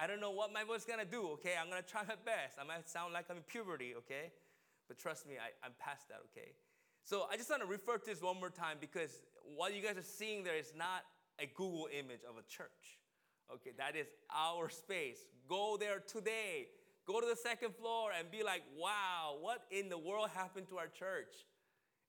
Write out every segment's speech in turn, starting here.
I don't know what my voice is gonna do, okay? I'm gonna try my best. I might sound like I'm in puberty, okay? But trust me, I, I'm past that, okay? So I just want to refer to this one more time because what you guys are seeing there is not a Google image of a church. Okay, that is our space. Go there today. Go to the second floor and be like, wow, what in the world happened to our church?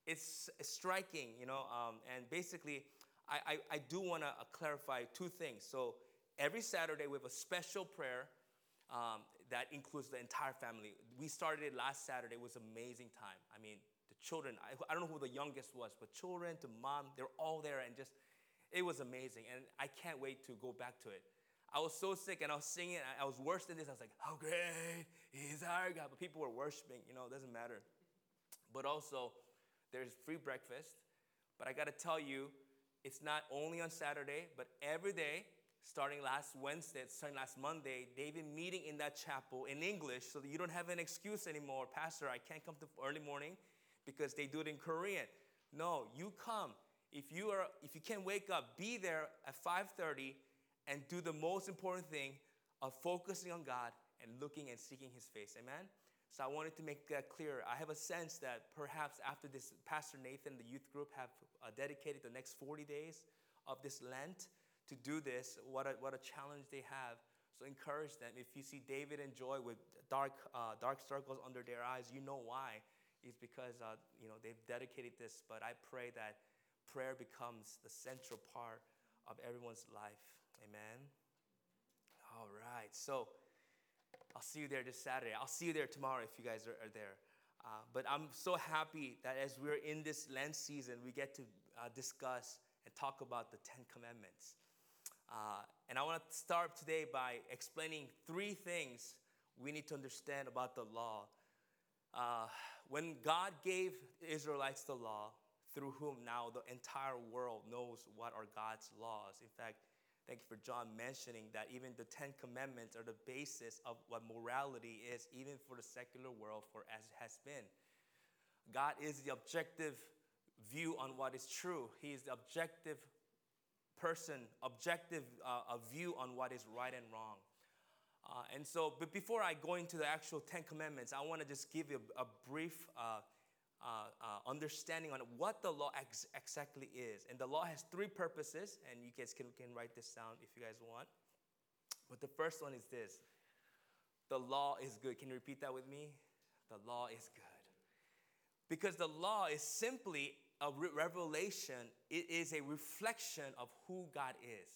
It's striking, you know. Um, and basically, I, I, I do want to clarify two things. So every Saturday, we have a special prayer um, that includes the entire family. We started it last Saturday. It was amazing time. I mean, the children, I, I don't know who the youngest was, but children to mom, they're all there and just, it was amazing. And I can't wait to go back to it. I was so sick and I was singing, I was worse than this. I was like, how great is our God? But people were worshiping, you know, it doesn't matter. But also, there's free breakfast. But I gotta tell you, it's not only on Saturday, but every day starting last Wednesday, starting last Monday, they've been meeting in that chapel in English so that you don't have an excuse anymore. Pastor, I can't come to early morning because they do it in Korean. No, you come. If you are if you can't wake up, be there at 5:30 and do the most important thing of focusing on God and looking and seeking his face. Amen. So I wanted to make that clear. I have a sense that perhaps after this, Pastor Nathan, the youth group, have uh, dedicated the next 40 days of this Lent to do this. What a, what a challenge they have. So encourage them. If you see David and Joy with dark, uh, dark circles under their eyes, you know why. It's because uh, you know they've dedicated this. But I pray that prayer becomes the central part of everyone's life. Amen. All right. So I'll see you there this Saturday. I'll see you there tomorrow if you guys are, are there. Uh, but I'm so happy that as we're in this Lent season, we get to uh, discuss and talk about the Ten Commandments. Uh, and I want to start today by explaining three things we need to understand about the law. Uh, when God gave Israelites the law, through whom now the entire world knows what are God's laws. In fact, thank you for John mentioning that even the Ten Commandments are the basis of what morality is, even for the secular world, for as it has been. God is the objective view on what is true. He is the objective person objective uh, view on what is right and wrong. Uh, and so, but before I go into the actual Ten Commandments, I want to just give you a, a brief uh, uh, uh, understanding on what the law ex- exactly is. And the law has three purposes, and you guys can, can write this down if you guys want. But the first one is this the law is good. Can you repeat that with me? The law is good. Because the law is simply re- revelation, it is a reflection of who God is.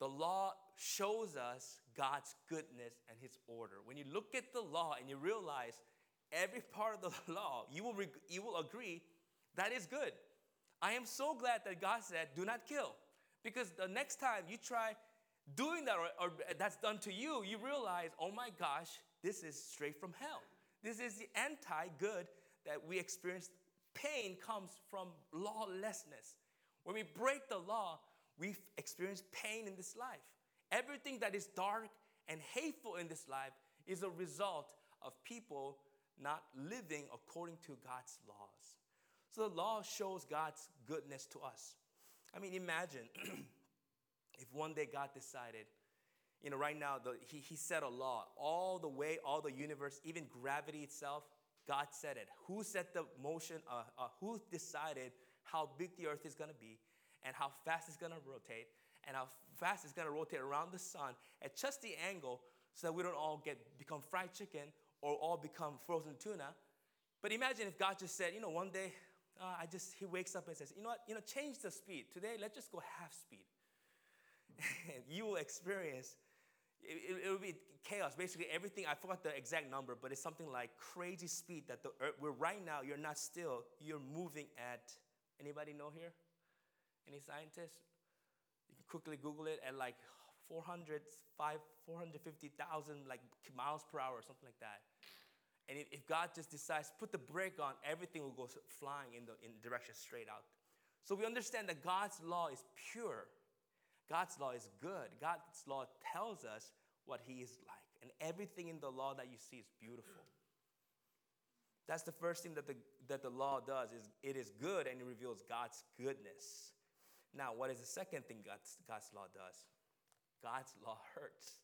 The law shows us God's goodness and His order. When you look at the law and you realize every part of the law, you will, you will agree that is good. I am so glad that God said, do not kill. Because the next time you try doing that or, or that's done to you, you realize, oh my gosh, this is straight from hell. This is the anti good that we experience pain comes from lawlessness. When we break the law, we experience pain in this life. Everything that is dark and hateful in this life is a result of people not living according to God's laws. So the law shows God's goodness to us. I mean, imagine if one day God decided, you know, right now, the, he, he set a law, all the way, all the universe, even gravity itself, God said it. Who set the motion, uh, uh, who decided how big the earth is gonna be and how fast it's gonna rotate and how fast it's gonna rotate around the sun at just the angle so that we don't all get become fried chicken or all become frozen tuna. But imagine if God just said, you know, one day, uh, I just, he wakes up and says, you know what, you know, change the speed. Today, let's just go half speed. and you will experience it, it, would be chaos. Basically, everything, I forgot the exact number, but it's something like crazy speed that the earth, where right now you're not still, you're moving at, anybody know here? Any scientists? You can quickly Google it at like 400, 450,000 like miles per hour or something like that. And if God just decides put the brake on, everything will go flying in the in direction straight out. So we understand that God's law is pure. God's law is good. God's law tells us what He is like. And everything in the law that you see is beautiful. That's the first thing that the, that the law does is it is good and it reveals God's goodness. Now, what is the second thing God's, God's law does? God's law hurts.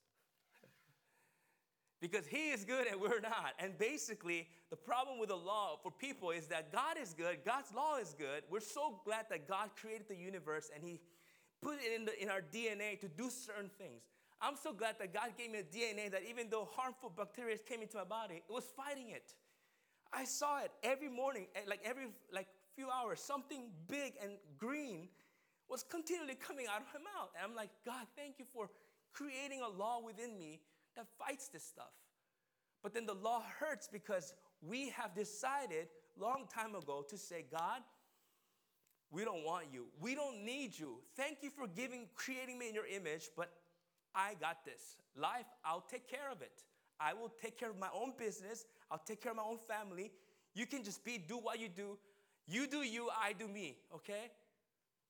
because he is good and we're not. And basically, the problem with the law for people is that God is good, God's law is good. We're so glad that God created the universe and he put it in, the, in our DNA to do certain things. I'm so glad that God gave me a DNA that even though harmful bacteria came into my body, it was fighting it. I saw it every morning, eh, like every like few hours, something big and green was continually coming out of my mouth. And I'm like, God, thank you for creating a law within me that fights this stuff. But then the law hurts because we have decided long time ago to say, God, we don't want you. We don't need you. Thank you for giving, creating me in your image, but I got this. Life, I'll take care of it. I will take care of my own business. I'll take care of my own family. You can just be, do what you do. You do you, I do me, okay?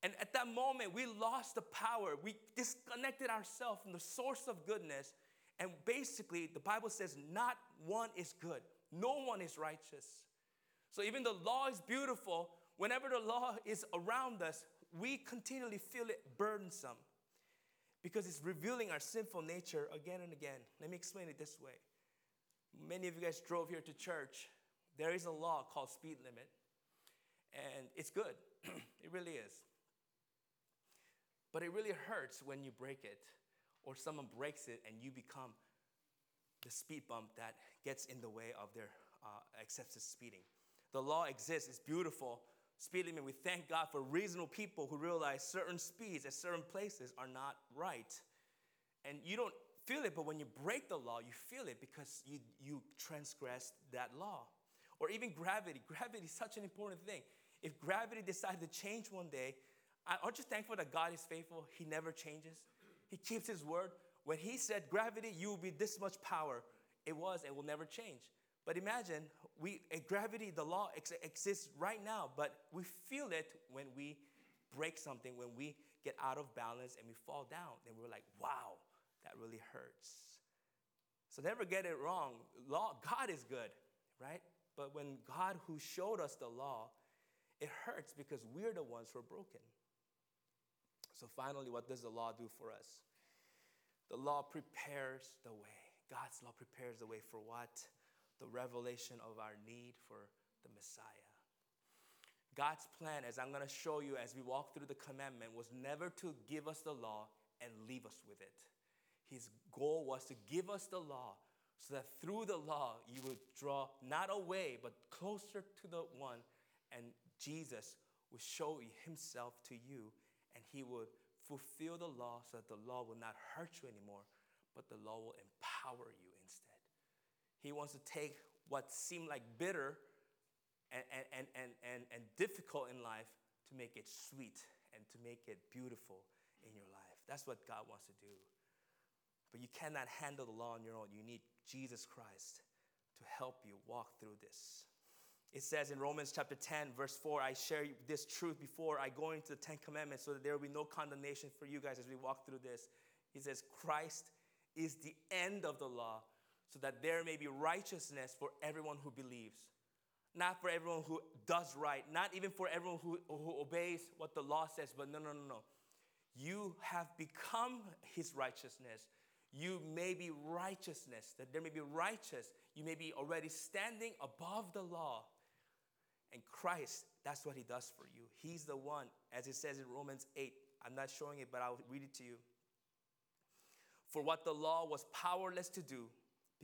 And at that moment, we lost the power. We disconnected ourselves from the source of goodness. And basically, the Bible says, not one is good, no one is righteous. So even the law is beautiful. Whenever the law is around us, we continually feel it burdensome because it's revealing our sinful nature again and again. Let me explain it this way. Many of you guys drove here to church. There is a law called speed limit, and it's good. it really is. But it really hurts when you break it, or someone breaks it and you become the speed bump that gets in the way of their uh, excessive speeding. The law exists, it's beautiful, speed limit. We thank God for reasonable people who realize certain speeds at certain places are not right. And you don't feel it, but when you break the law, you feel it because you, you transgressed that law. Or even gravity. Gravity is such an important thing. If gravity decided to change one day, aren't you thankful that God is faithful? He never changes, He keeps His word. When He said, Gravity, you will be this much power, it was and will never change. But imagine we gravity, the law ex- exists right now, but we feel it when we break something, when we get out of balance and we fall down. Then we're like, wow, that really hurts. So never get it wrong. Law, God is good, right? But when God who showed us the law, it hurts because we're the ones who are broken. So finally, what does the law do for us? The law prepares the way. God's law prepares the way for what? The revelation of our need for the Messiah. God's plan, as I'm going to show you as we walk through the commandment, was never to give us the law and leave us with it. His goal was to give us the law so that through the law you would draw not away but closer to the one, and Jesus would show himself to you, and he would fulfill the law so that the law will not hurt you anymore, but the law will empower you he wants to take what seemed like bitter and, and, and, and, and difficult in life to make it sweet and to make it beautiful in your life. That's what God wants to do. But you cannot handle the law on your own. You need Jesus Christ to help you walk through this. It says in Romans chapter 10, verse 4, I share this truth before I go into the Ten Commandments so that there will be no condemnation for you guys as we walk through this. He says, Christ is the end of the law so that there may be righteousness for everyone who believes. Not for everyone who does right, not even for everyone who, who obeys what the law says, but no, no, no, no. You have become his righteousness. You may be righteousness, that there may be righteous. You may be already standing above the law. And Christ, that's what he does for you. He's the one, as it says in Romans 8. I'm not showing it, but I'll read it to you. For what the law was powerless to do,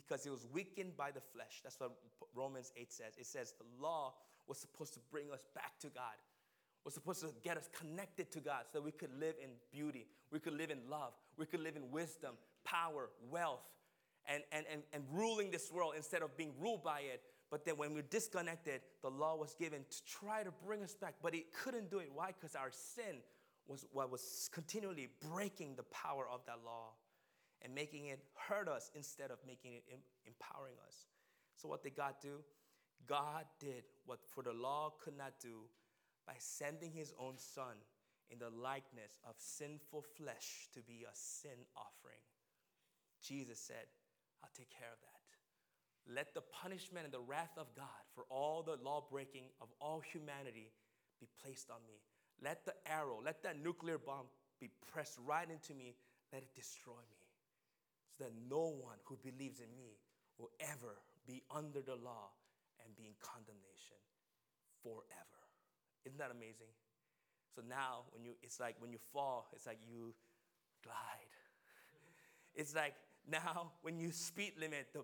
because it was weakened by the flesh. That's what Romans 8 says. It says the law was supposed to bring us back to God, was supposed to get us connected to God so that we could live in beauty, we could live in love, we could live in wisdom, power, wealth, and, and, and, and ruling this world instead of being ruled by it. But then when we're disconnected, the law was given to try to bring us back, but it couldn't do it. Why? Because our sin was what was continually breaking the power of that law and making it hurt us instead of making it empowering us. So, what did God do? God did what for the law could not do by sending his own son in the likeness of sinful flesh to be a sin offering. Jesus said, I'll take care of that. Let the punishment and the wrath of God for all the law breaking of all humanity be placed on me. Let the arrow, let that nuclear bomb be pressed right into me. Let it destroy me that no one who believes in me will ever be under the law and be in condemnation forever. Isn't that amazing? So now when you it's like when you fall, it's like you glide. It's like now when you speed limit, the,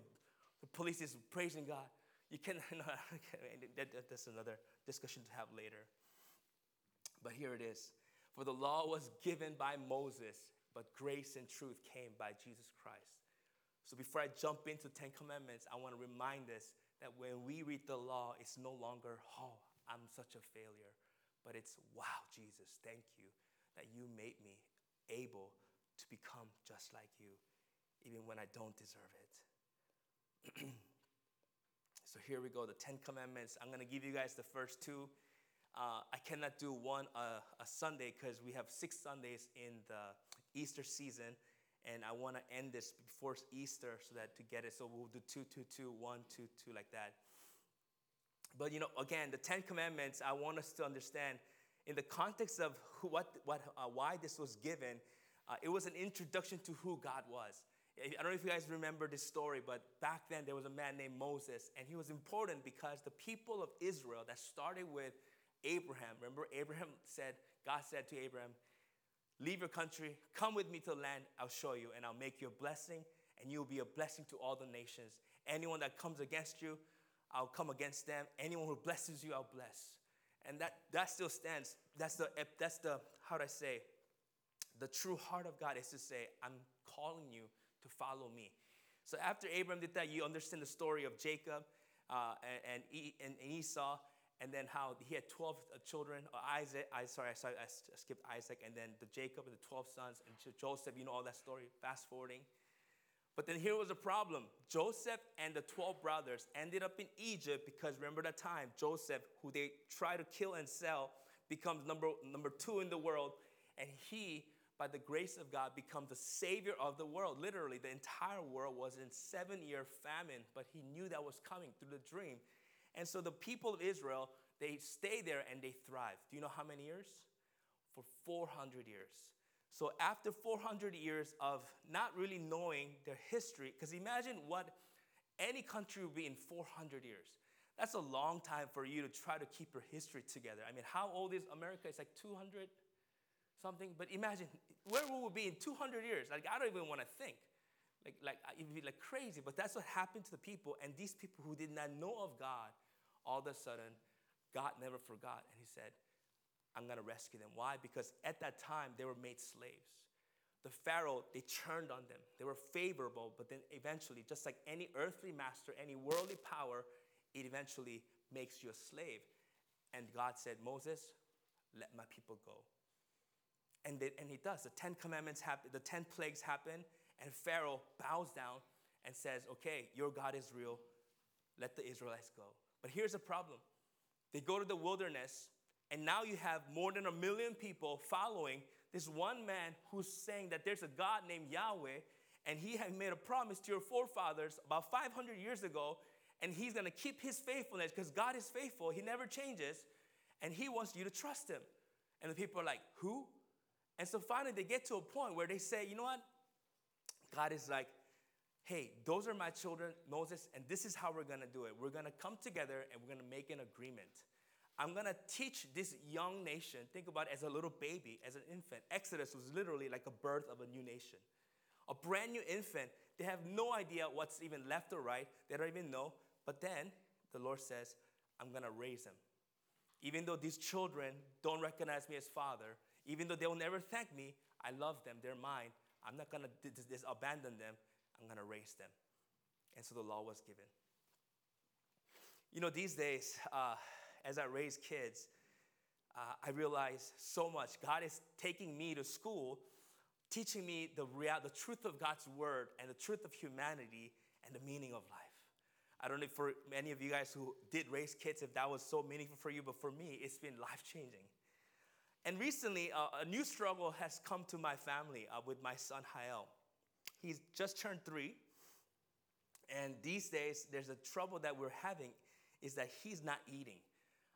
the police is praising God. You can no, that, that, that's another discussion to have later. But here it is. For the law was given by Moses, but grace and truth came by Jesus Christ. So before I jump into Ten Commandments, I want to remind us that when we read the law, it's no longer, oh, I'm such a failure, but it's, wow, Jesus, thank you that you made me able to become just like you, even when I don't deserve it. so here we go, the Ten Commandments. I'm going to give you guys the first two. Uh, I cannot do one uh, a Sunday because we have six Sundays in the Easter season and I want to end this before Easter so that to get it. So we'll do two, two, two, one, two, two, like that. But you know, again, the Ten Commandments. I want us to understand in the context of who, what, what, uh, why this was given. Uh, it was an introduction to who God was. I don't know if you guys remember this story, but back then there was a man named Moses, and he was important because the people of Israel that started with Abraham. Remember, Abraham said, God said to Abraham, Leave your country, come with me to the land I'll show you, and I'll make you a blessing, and you'll be a blessing to all the nations. Anyone that comes against you, I'll come against them. Anyone who blesses you, I'll bless. And that, that still stands. That's the, that's the, how do I say, the true heart of God is to say, I'm calling you to follow me. So after Abraham did that, you understand the story of Jacob uh, and, and, and Esau and then how he had 12 uh, children, Isaac, I, sorry, sorry, I skipped Isaac, and then the Jacob and the 12 sons, and Joseph, you know all that story, fast forwarding. But then here was a problem. Joseph and the 12 brothers ended up in Egypt because remember that time, Joseph, who they try to kill and sell, becomes number, number two in the world, and he, by the grace of God, becomes the savior of the world. Literally, the entire world was in seven year famine, but he knew that was coming through the dream. And so the people of Israel, they stay there and they thrive. Do you know how many years? For 400 years. So after 400 years of not really knowing their history, because imagine what any country would be in 400 years. That's a long time for you to try to keep your history together. I mean, how old is America? It's like 200 something. But imagine where will we be in 200 years? Like I don't even want to think. Like, like it'd be like crazy. But that's what happened to the people. And these people who did not know of God all of a sudden, God never forgot. And he said, I'm going to rescue them. Why? Because at that time, they were made slaves. The Pharaoh, they turned on them. They were favorable, but then eventually, just like any earthly master, any worldly power, it eventually makes you a slave. And God said, Moses, let my people go. And, they, and he does. The Ten Commandments happen, the Ten Plagues happen, and Pharaoh bows down and says, Okay, your God is real. Let the Israelites go. But here's the problem they go to the wilderness, and now you have more than a million people following this one man who's saying that there's a God named Yahweh, and he had made a promise to your forefathers about 500 years ago, and he's gonna keep his faithfulness because God is faithful, he never changes, and he wants you to trust him. And the people are like, Who? And so finally they get to a point where they say, You know what? God is like, hey, those are my children, Moses, and this is how we're gonna do it. We're gonna come together and we're gonna make an agreement. I'm gonna teach this young nation, think about it as a little baby, as an infant. Exodus was literally like a birth of a new nation. A brand new infant, they have no idea what's even left or right, they don't even know. But then the Lord says, I'm gonna raise them. Even though these children don't recognize me as father, even though they will never thank me, I love them, they're mine. I'm not gonna dis- abandon them. I'm going to raise them. And so the law was given. You know, these days, uh, as I raise kids, uh, I realize so much. God is taking me to school, teaching me the, real, the truth of God's word and the truth of humanity and the meaning of life. I don't know if for many of you guys who did raise kids if that was so meaningful for you, but for me, it's been life changing. And recently, uh, a new struggle has come to my family uh, with my son, Hael. He's just turned three. And these days, there's a trouble that we're having is that he's not eating.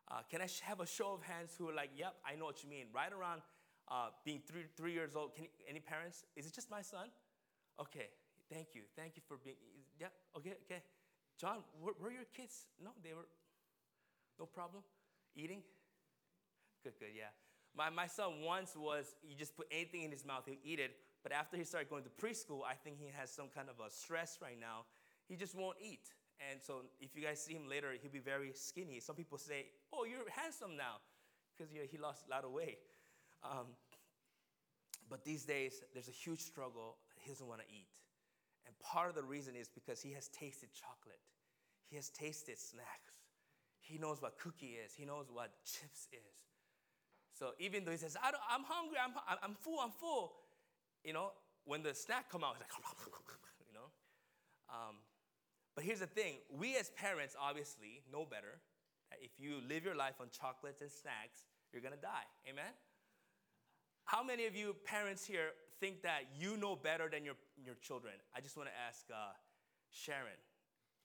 Uh, can I have a show of hands who are like, yep, I know what you mean. Right around uh, being three, three years old, can, any parents? Is it just my son? Okay, thank you. Thank you for being, yeah, okay, okay. John, were, were your kids? No, they were, no problem. Eating? Good, good, yeah. My, my son once was, you just put anything in his mouth, he'll eat it. But after he started going to preschool, I think he has some kind of a stress right now. He just won't eat. And so if you guys see him later, he'll be very skinny. Some people say, oh, you're handsome now, because he lost a lot of weight. Um, but these days, there's a huge struggle. He doesn't want to eat. And part of the reason is because he has tasted chocolate, he has tasted snacks. He knows what cookie is, he knows what chips is. So even though he says, I am hungry, I'm, I'm full, I'm full, you know, when the snack come out, he's like, you know. Um, but here's the thing we as parents obviously know better that if you live your life on chocolates and snacks, you're gonna die. Amen? How many of you parents here think that you know better than your, your children? I just want to ask uh, Sharon.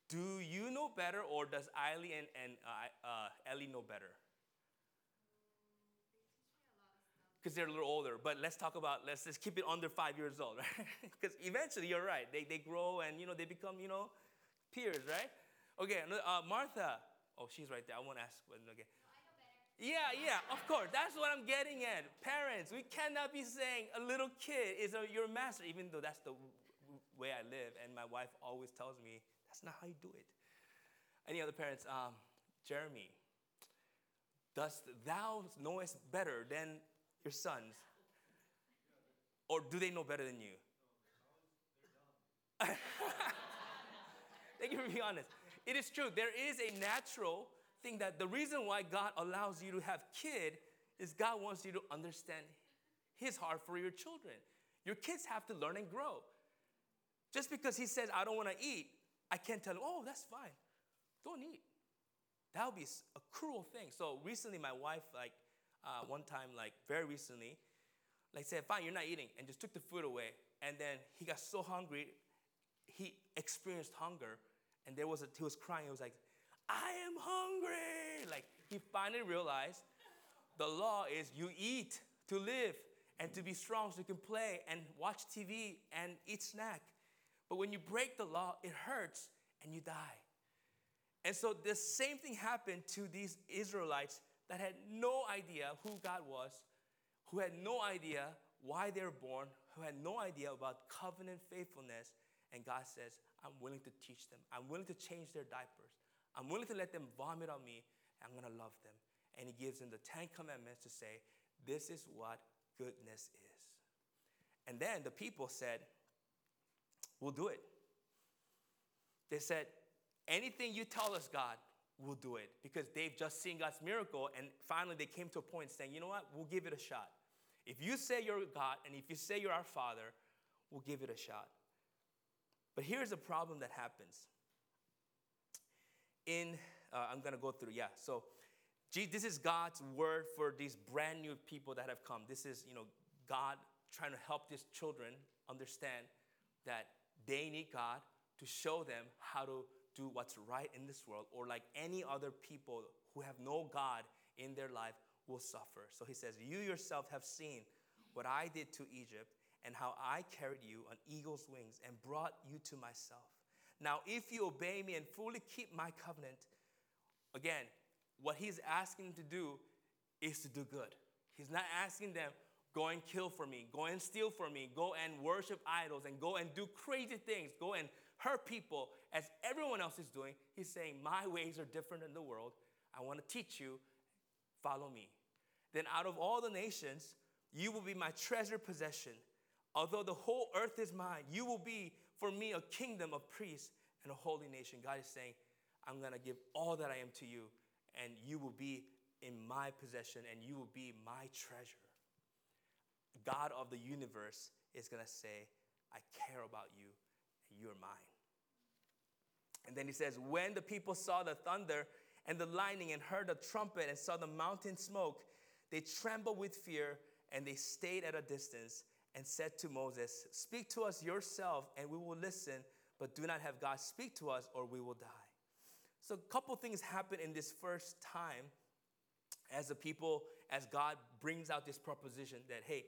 Do you know better, or does Eileen and, and uh, uh, Ellie know better? Because they're a little older, but let's talk about, let's just keep it under five years old, right? Because eventually, you're right, they, they grow and, you know, they become, you know, peers, right? Okay, uh, Martha. Oh, she's right there. I won't ask. Okay. Yeah, yeah, of course. That's what I'm getting at. Parents, we cannot be saying a little kid is a, your master, even though that's the way I live. And my wife always tells me, that's not how you do it. Any other parents? Um, Jeremy, dost thou knowest better than your sons? Or do they know better than you? Thank you for being honest. It is true. There is a natural thing that the reason why God allows you to have kid is God wants you to understand his heart for your children. Your kids have to learn and grow. Just because he says, I don't want to eat, I can't tell oh, that's fine. Don't eat. That would be a cruel thing. So recently, my wife, like, uh, one time, like, very recently, like, said, fine, you're not eating, and just took the food away. And then he got so hungry, he experienced hunger, and there was a, he was crying. He was like, I am hungry. Like he finally realized the law is you eat to live and to be strong so you can play and watch TV and eat snack. But when you break the law, it hurts and you die. And so the same thing happened to these Israelites that had no idea who God was, who had no idea why they were born, who had no idea about covenant faithfulness. And God says, I'm willing to teach them. I'm willing to change their diapers. I'm willing to let them vomit on me. I'm going to love them. And he gives them the Ten Commandments to say, this is what goodness is. And then the people said, we'll do it. They said, anything you tell us, God, we'll do it. Because they've just seen God's miracle. And finally, they came to a point saying, you know what? We'll give it a shot. If you say you're God and if you say you're our Father, we'll give it a shot. But here's the problem that happens in, uh, I'm gonna go through, yeah. So, this is God's word for these brand new people that have come. This is, you know, God trying to help these children understand that they need God to show them how to do what's right in this world, or like any other people who have no God in their life will suffer. So he says, You yourself have seen what I did to Egypt and how I carried you on eagle's wings and brought you to myself. Now, if you obey me and fully keep my covenant, again, what he's asking them to do is to do good. He's not asking them, go and kill for me, go and steal for me, go and worship idols, and go and do crazy things, go and hurt people as everyone else is doing. He's saying, My ways are different than the world. I want to teach you, follow me. Then, out of all the nations, you will be my treasured possession. Although the whole earth is mine, you will be for me a kingdom of priests and a holy nation. God is saying, I'm going to give all that I am to you, and you will be in my possession, and you will be my treasure. God of the universe is going to say, I care about you, and you're mine. And then he says, When the people saw the thunder and the lightning and heard the trumpet and saw the mountain smoke, they trembled with fear and they stayed at a distance and said to Moses, Speak to us yourself, and we will listen, but do not have God speak to us, or we will die. So, a couple things happen in this first time as the people, as God brings out this proposition that, hey,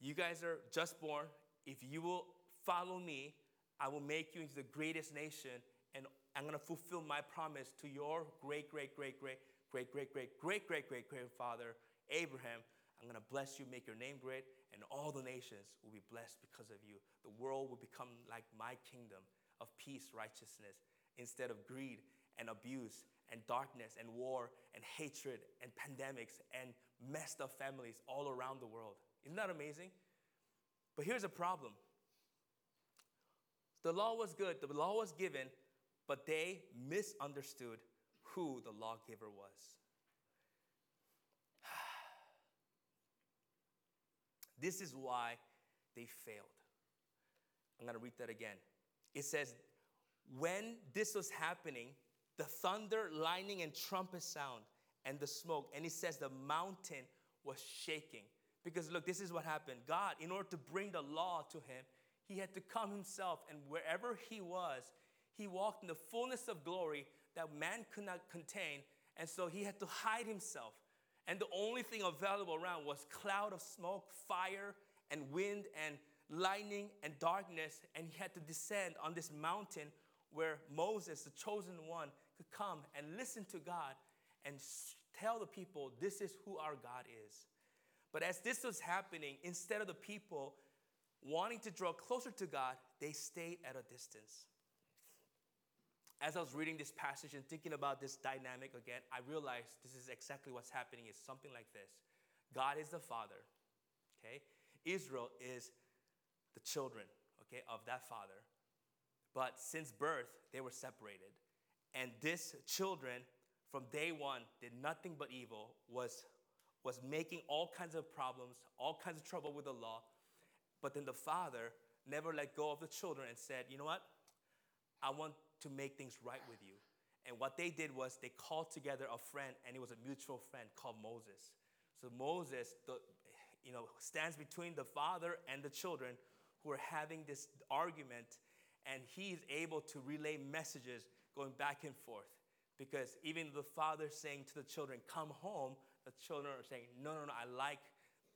you guys are just born. If you will follow me, I will make you into the greatest nation, and I'm going to fulfill my promise to your great, great, great, great, great, great, great, great, great, great, great father, Abraham. I'm going to bless you, make your name great, and all the nations will be blessed because of you. The world will become like my kingdom of peace, righteousness, instead of greed and abuse and darkness and war and hatred and pandemics and messed up families all around the world. Isn't that amazing? But here's a problem the law was good, the law was given, but they misunderstood who the lawgiver was. this is why they failed. I'm going to read that again. It says, When this was happening, the thunder, lightning, and trumpet sound, and the smoke, and it says the mountain was shaking. Because look, this is what happened. God, in order to bring the law to him, he had to come himself, and wherever he was, he walked in the fullness of glory that man could not contain. And so he had to hide himself. And the only thing available around was cloud of smoke, fire, and wind, and lightning, and darkness. And he had to descend on this mountain where Moses, the chosen one, could come and listen to God and tell the people, This is who our God is. But as this was happening, instead of the people wanting to draw closer to God, they stayed at a distance. As I was reading this passage and thinking about this dynamic again, I realized this is exactly what's happening. It's something like this God is the father, okay? Israel is the children, okay, of that father. But since birth, they were separated. And this children, from day one, did nothing but evil, was, was making all kinds of problems, all kinds of trouble with the law, but then the father never let go of the children and said, You know what? I want to make things right with you. And what they did was they called together a friend, and it was a mutual friend called Moses. So Moses, the, you know, stands between the father and the children who are having this argument, and he's able to relay messages going back and forth. Because even the father saying to the children, "Come home," the children are saying, "No, no, no. I like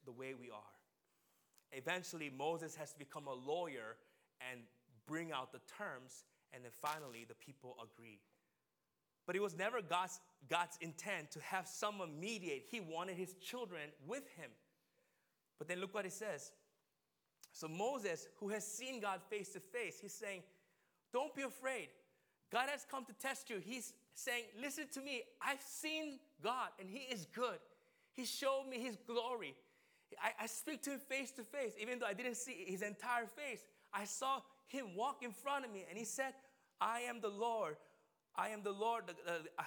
the way we are." eventually Moses has to become a lawyer and bring out the terms, and then finally the people agree. But it was never God's, God's intent to have someone mediate. He wanted his children with him. But then look what it says. So Moses, who has seen God face to face, he's saying, Don't be afraid. God has come to test you. He's saying, Listen to me. I've seen God, and He is good. He showed me His glory. I, I speak to him face to face, even though I didn't see his entire face. I saw him walk in front of me, and he said, I am the Lord. I am the Lord, the, uh,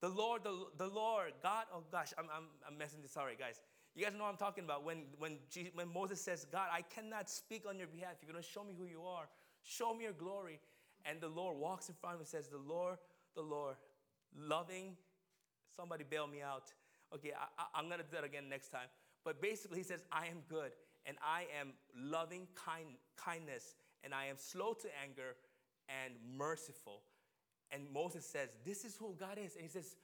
the Lord, the, the Lord, God. Oh gosh, I'm, I'm, I'm messing this. Sorry, guys. You guys know what I'm talking about. When, when, Jesus, when Moses says, God, I cannot speak on your behalf. You're going to show me who you are. Show me your glory. And the Lord walks in front of him and says, The Lord, the Lord, loving. Somebody bail me out. Okay, I, I'm going to do that again next time. But basically, he says, I am good and I am loving kind, kindness and I am slow to anger and merciful. And Moses says, This is who God is. And he says,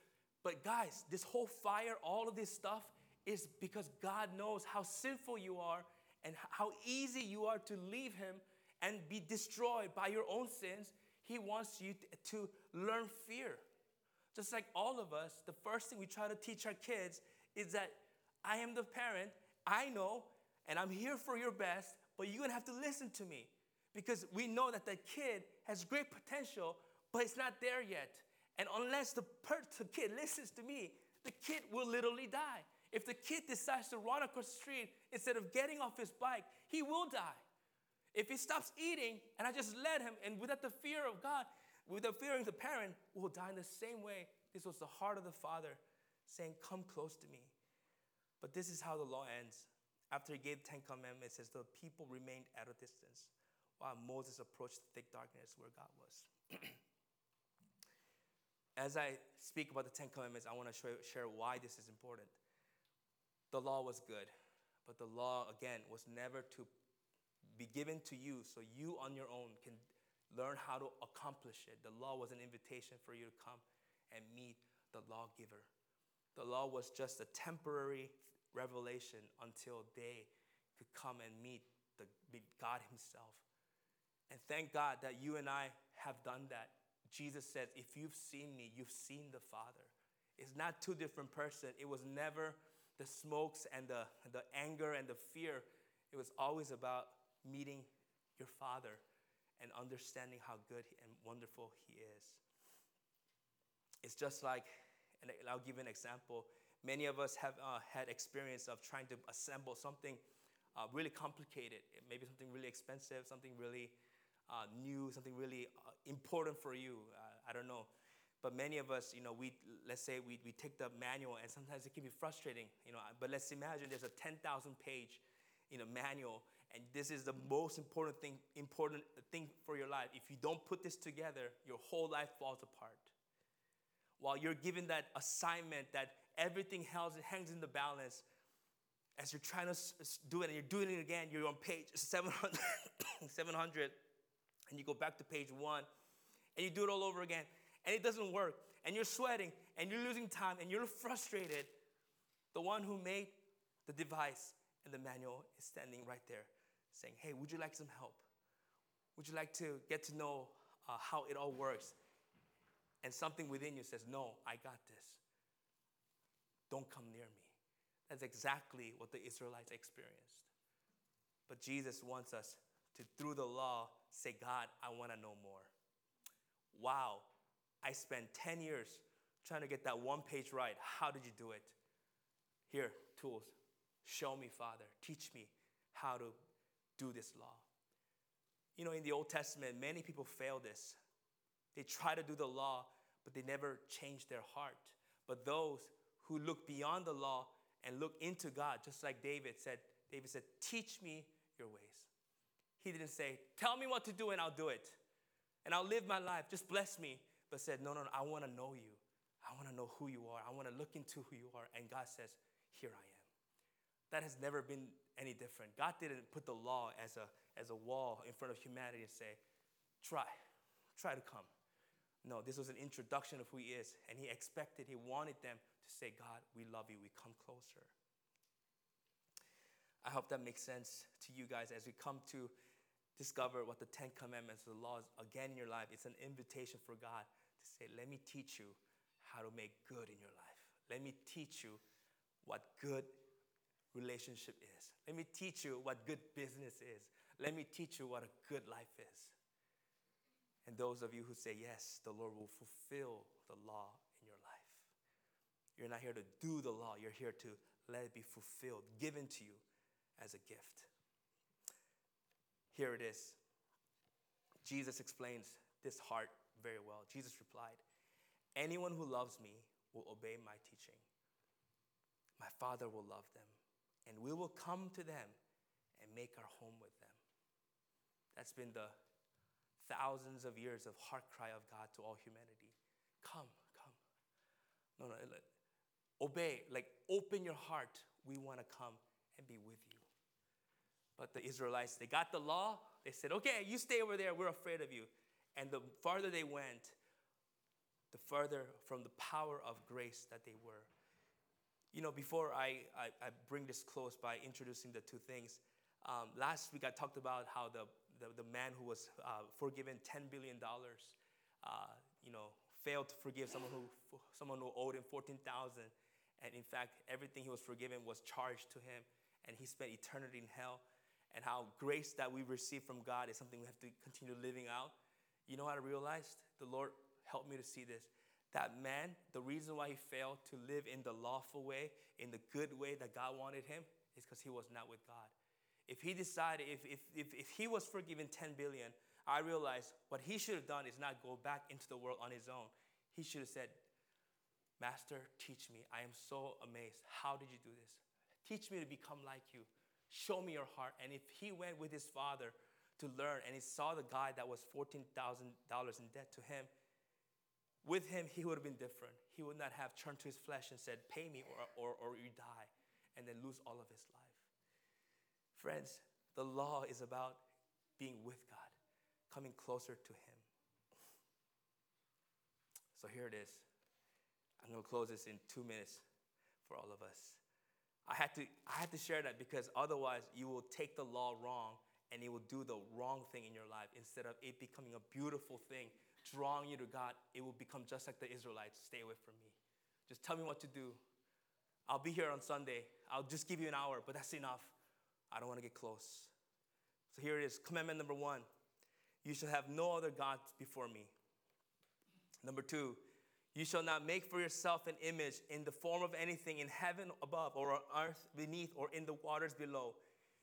But guys, this whole fire, all of this stuff is because God knows how sinful you are and how easy you are to leave Him and be destroyed by your own sins. He wants you to learn fear. Just like all of us, the first thing we try to teach our kids is that I am the parent. I know, and I'm here for your best, but you're gonna have to listen to me because we know that the kid has great potential, but it's not there yet. And unless the, per- the kid listens to me, the kid will literally die. If the kid decides to run across the street instead of getting off his bike, he will die. If he stops eating and I just let him, and without the fear of God, without fearing the parent, will die in the same way. This was the heart of the father saying, Come close to me. But this is how the law ends. After he gave the Ten Commandments, says the people remained at a distance while Moses approached the thick darkness where God was. As I speak about the Ten Commandments, I want to share why this is important. The law was good, but the law, again, was never to be given to you so you on your own can learn how to accomplish it. The law was an invitation for you to come and meet the lawgiver. The law was just a temporary revelation until they could come and meet, the, God Himself. And thank God that you and I have done that. Jesus says, If you've seen me, you've seen the Father. It's not two different persons. It was never the smokes and the, the anger and the fear. It was always about meeting your Father and understanding how good and wonderful He is. It's just like, and I'll give an example. Many of us have uh, had experience of trying to assemble something uh, really complicated, maybe something really expensive, something really uh, new, something really uh, important for you. Uh, I don't know. But many of us, you know, we let's say we, we take the manual, and sometimes it can be frustrating, you know. But let's imagine there's a 10,000 page, you know, manual, and this is the most important thing important thing for your life. If you don't put this together, your whole life falls apart. While you're given that assignment that everything hangs in the balance, as you're trying to do it and you're doing it again, you're on page 700, 700 and you go back to page one and you do it all over again and it doesn't work and you're sweating and you're losing time and you're frustrated. The one who made the device and the manual is standing right there saying, Hey, would you like some help? Would you like to get to know uh, how it all works? And something within you says, No, I got this. Don't come near me. That's exactly what the Israelites experienced. But Jesus wants us to, through the law, say, God, I want to know more. Wow, I spent 10 years trying to get that one page right. How did you do it? Here, tools. Show me, Father. Teach me how to do this law. You know, in the Old Testament, many people fail this. They try to do the law, but they never change their heart. But those who look beyond the law and look into God, just like David said, David said, Teach me your ways. He didn't say, Tell me what to do and I'll do it. And I'll live my life. Just bless me. But said, No, no, no, I want to know you. I want to know who you are. I want to look into who you are. And God says, Here I am. That has never been any different. God didn't put the law as a, as a wall in front of humanity and say, Try, try to come. No, this was an introduction of who He is. And He expected, He wanted them to say, God, we love you, we come closer. I hope that makes sense to you guys as we come to discover what the Ten Commandments, the laws, again in your life. It's an invitation for God to say, Let me teach you how to make good in your life. Let me teach you what good relationship is. Let me teach you what good business is. Let me teach you what a good life is. And those of you who say, Yes, the Lord will fulfill the law in your life. You're not here to do the law, you're here to let it be fulfilled, given to you as a gift. Here it is. Jesus explains this heart very well. Jesus replied, Anyone who loves me will obey my teaching. My Father will love them, and we will come to them and make our home with them. That's been the thousands of years of heart cry of God to all humanity. Come, come. No, no, obey, like open your heart. We want to come and be with you. But the Israelites, they got the law. They said, okay, you stay over there. We're afraid of you. And the farther they went, the further from the power of grace that they were. You know, before I, I, I bring this close by introducing the two things, um, last week I talked about how the the, the man who was uh, forgiven $10 billion, uh, you know, failed to forgive someone who, someone who owed him 14000 And in fact, everything he was forgiven was charged to him, and he spent eternity in hell. And how grace that we receive from God is something we have to continue living out. You know what I realized? The Lord helped me to see this. That man, the reason why he failed to live in the lawful way, in the good way that God wanted him, is because he was not with God if he decided, if, if, if, if he was forgiven 10 billion, I realized what he should have done is not go back into the world on his own. He should have said, Master, teach me. I am so amazed. How did you do this? Teach me to become like you. Show me your heart. And if he went with his father to learn and he saw the guy that was $14,000 in debt to him, with him, he would have been different. He would not have turned to his flesh and said, Pay me or, or, or you die, and then lose all of his life. Friends, the law is about being with God, coming closer to Him. So here it is. I'm going to close this in two minutes for all of us. I had to, I had to share that because otherwise you will take the law wrong and it will do the wrong thing in your life. Instead of it becoming a beautiful thing, drawing you to God, it will become just like the Israelites stay away from me. Just tell me what to do. I'll be here on Sunday. I'll just give you an hour, but that's enough. I don't want to get close. So here it is commandment number one you shall have no other gods before me. Number two, you shall not make for yourself an image in the form of anything in heaven above, or on earth beneath, or in the waters below.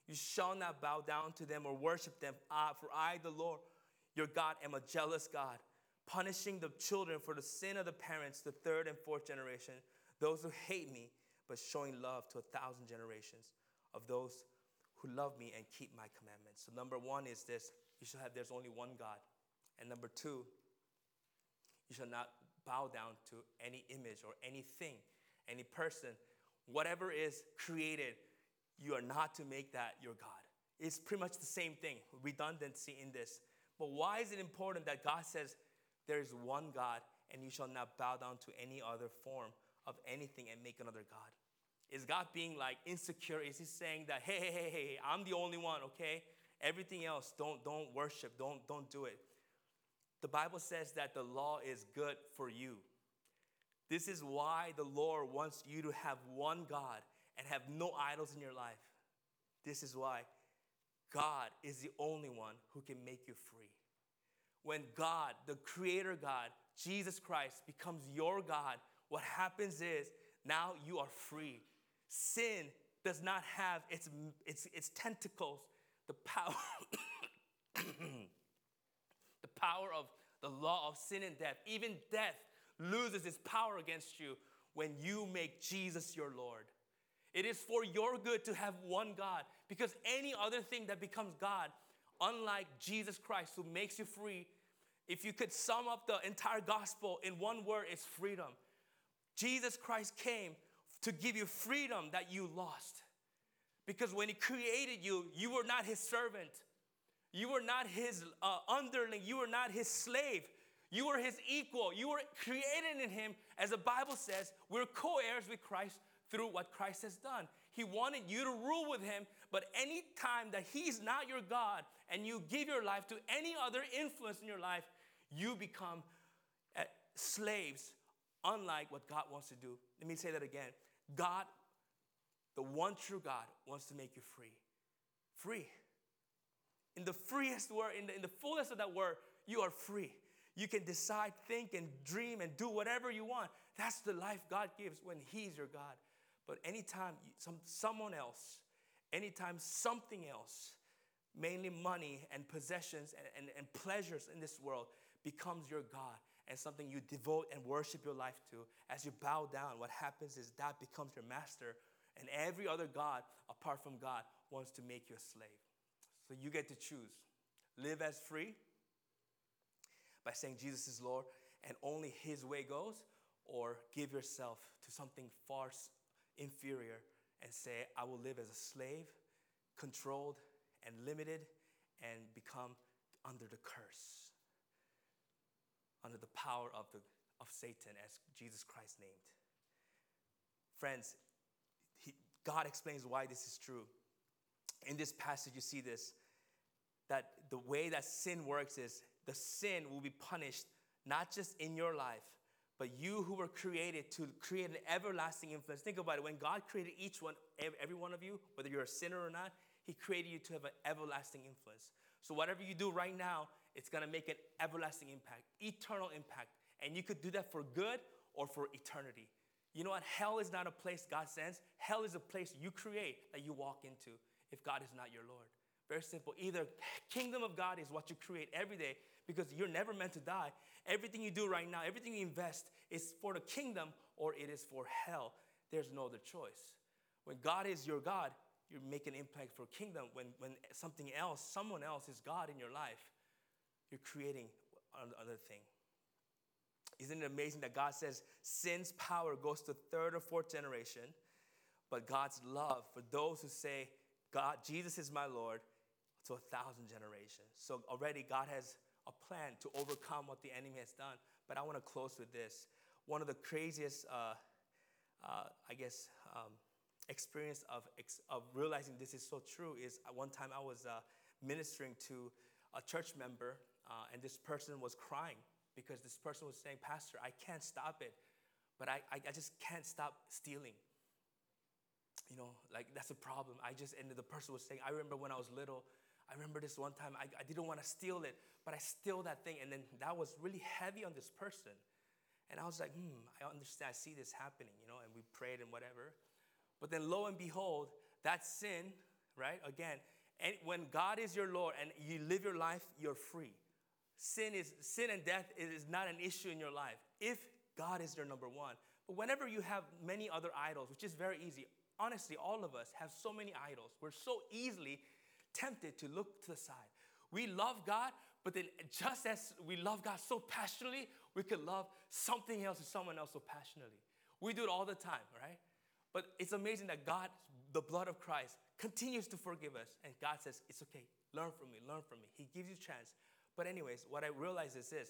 You shall not bow down to them or worship them, uh, for I, the Lord your God, am a jealous God, punishing the children for the sin of the parents, the third and fourth generation, those who hate me, but showing love to a thousand generations of those who love me and keep my commandments. So, number one is this you shall have, there's only one God. And number two, you shall not bow down to any image or anything, any person, whatever is created, you are not to make that your God. It's pretty much the same thing, redundancy in this. But why is it important that God says there is one God and you shall not bow down to any other form of anything and make another God? Is God being like insecure? Is he saying that, hey, hey, hey, hey, I'm the only one, okay? Everything else, don't, don't worship, don't, don't do it. The Bible says that the law is good for you. This is why the Lord wants you to have one God and have no idols in your life. This is why God is the only one who can make you free. When God, the Creator God, Jesus Christ, becomes your God, what happens is now you are free. Sin does not have its, its, its tentacles, the power, power of the law of sin and death. Even death loses its power against you when you make Jesus your Lord. It is for your good to have one God because any other thing that becomes God, unlike Jesus Christ who makes you free, if you could sum up the entire gospel in one word, it's freedom. Jesus Christ came to give you freedom that you lost. Because when He created you, you were not His servant. You were not His uh, underling. You were not His slave. You were His equal. You were created in Him. As the Bible says, we're co heirs with Christ through what Christ has done. He wanted you to rule with Him, but any time that He's not your God and you give your life to any other influence in your life, you become uh, slaves, unlike what God wants to do. Let me say that again. God, the one true God, wants to make you free. Free. In the freest word, in the, in the fullest of that word, you are free. You can decide, think, and dream and do whatever you want. That's the life God gives when He's your God. But anytime some, someone else, anytime something else, mainly money and possessions and, and, and pleasures in this world, becomes your God and something you devote and worship your life to, as you bow down, what happens is that becomes your master, and every other God apart from God wants to make you a slave. So you get to choose live as free by saying Jesus is Lord and only His way goes, or give yourself to something far inferior and say, I will live as a slave, controlled and limited, and become under the curse under the power of, the, of Satan, as Jesus Christ named. Friends, he, God explains why this is true. In this passage, you see this that the way that sin works is the sin will be punished not just in your life, but you who were created to create an everlasting influence. Think about it. When God created each one, every one of you, whether you're a sinner or not, He created you to have an everlasting influence. So whatever you do right now, it's gonna make an everlasting impact, eternal impact. And you could do that for good or for eternity. You know what? Hell is not a place God sends. Hell is a place you create that you walk into if God is not your Lord. Very simple. Either kingdom of God is what you create every day because you're never meant to die. Everything you do right now, everything you invest is for the kingdom or it is for hell. There's no other choice. When God is your God, you make an impact for kingdom. When, when something else, someone else is God in your life, you're creating another thing. Isn't it amazing that God says sin's power goes to third or fourth generation, but God's love for those who say, God, Jesus is my Lord, to a thousand generations. So already God has a plan to overcome what the enemy has done. But I want to close with this. One of the craziest, uh, uh, I guess, um, experience of, of realizing this is so true is one time I was uh, ministering to a church member, uh, and this person was crying because this person was saying, Pastor, I can't stop it, but I, I just can't stop stealing. You know, like that's a problem. I just, and the person was saying, I remember when I was little, I remember this one time, I, I didn't want to steal it, but I steal that thing. And then that was really heavy on this person. And I was like, hmm, I understand. I see this happening, you know, and we prayed and whatever. But then lo and behold, that sin, right? Again, and when God is your Lord and you live your life, you're free. Sin is sin and death is not an issue in your life if God is your number one. But whenever you have many other idols, which is very easy, honestly, all of us have so many idols. We're so easily tempted to look to the side. We love God, but then just as we love God so passionately, we could love something else or someone else so passionately. We do it all the time, right? But it's amazing that God, the blood of Christ, continues to forgive us. And God says, It's okay. Learn from me, learn from me. He gives you a chance. But, anyways, what I realize is this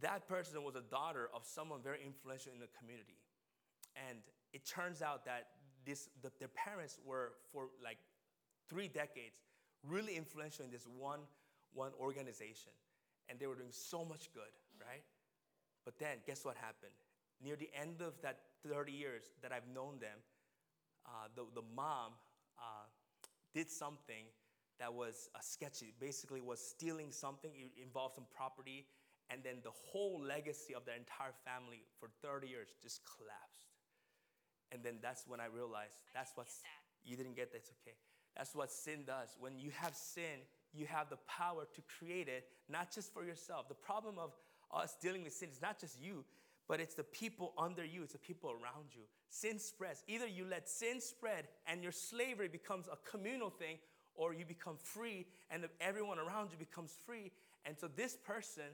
that person was a daughter of someone very influential in the community. And it turns out that this, the, their parents were, for like three decades, really influential in this one, one organization. And they were doing so much good, right? But then, guess what happened? Near the end of that 30 years that I've known them, uh, the, the mom uh, did something that was uh, sketchy. Basically, was stealing something. It involved some property, and then the whole legacy of their entire family for 30 years just collapsed. And then that's when I realized that's what you didn't get that. It's okay. That's what sin does. When you have sin, you have the power to create it, not just for yourself. The problem of us dealing with sin is not just you, but it's the people under you, it's the people around you. Sin spreads. Either you let sin spread and your slavery becomes a communal thing, or you become free and everyone around you becomes free. And so this person,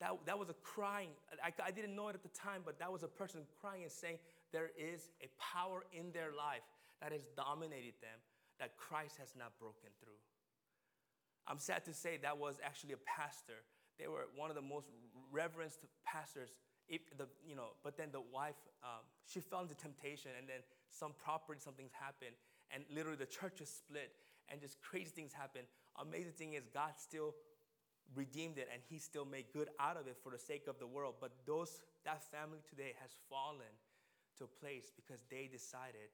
that, that was a crying, I, I didn't know it at the time, but that was a person crying and saying, there is a power in their life that has dominated them that Christ has not broken through. I'm sad to say that was actually a pastor. They were one of the most reverenced pastors. If the, you know, but then the wife, um, she fell into temptation, and then some property, something's happened, and literally the church is split, and just crazy things happen. Amazing thing is God still redeemed it, and He still made good out of it for the sake of the world. But those that family today has fallen to a place because they decided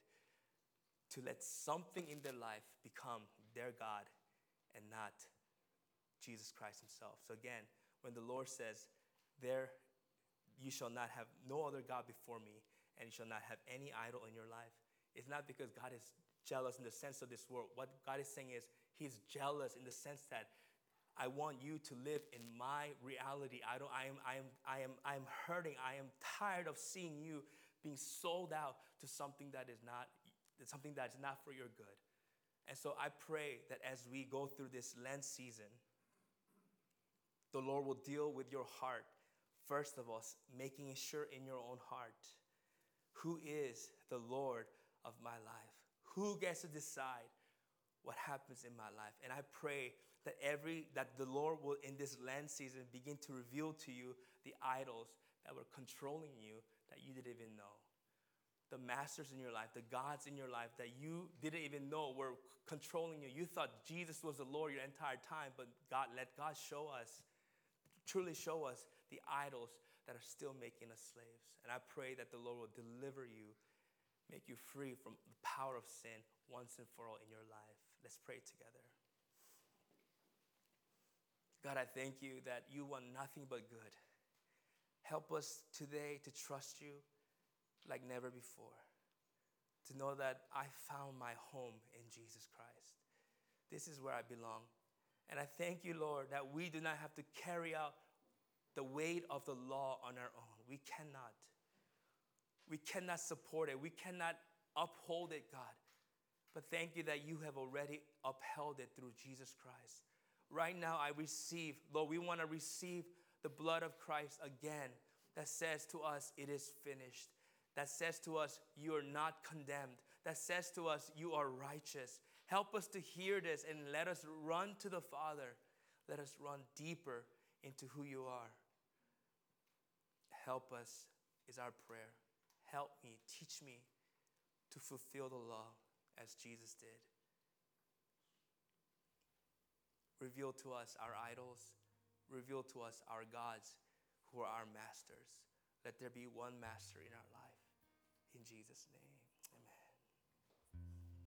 to let something in their life become their God and not Jesus Christ Himself. So again, when the Lord says, There you shall not have no other God before me, and you shall not have any idol in your life, it's not because God is jealous in the sense of this world. What God is saying is, He's jealous in the sense that I want you to live in my reality. I don't I am I am I am I am hurting. I am tired of seeing you being sold out to something that is not something that is not for your good. And so I pray that as we go through this Lent season, the Lord will deal with your heart. First of all, making sure in your own heart who is the Lord of my life? Who gets to decide what happens in my life? And I pray that every that the Lord will in this Lent season begin to reveal to you the idols that were controlling you that you didn't even know the masters in your life, the gods in your life that you didn't even know were controlling you. You thought Jesus was the Lord your entire time, but God, let God show us, truly show us the idols that are still making us slaves. And I pray that the Lord will deliver you, make you free from the power of sin once and for all in your life. Let's pray together. God, I thank you that you want nothing but good. Help us today to trust you like never before. To know that I found my home in Jesus Christ. This is where I belong. And I thank you, Lord, that we do not have to carry out the weight of the law on our own. We cannot. We cannot support it. We cannot uphold it, God. But thank you that you have already upheld it through Jesus Christ. Right now, I receive, Lord, we want to receive the blood of Christ again that says to us, It is finished that says to us, You are not condemned, that says to us, You are righteous. Help us to hear this and let us run to the Father. Let us run deeper into who you are. Help us is our prayer. Help me, teach me to fulfill the law as Jesus did. Reveal to us our idols. Reveal to us our gods who are our masters. Let there be one master in our life. In Jesus' name.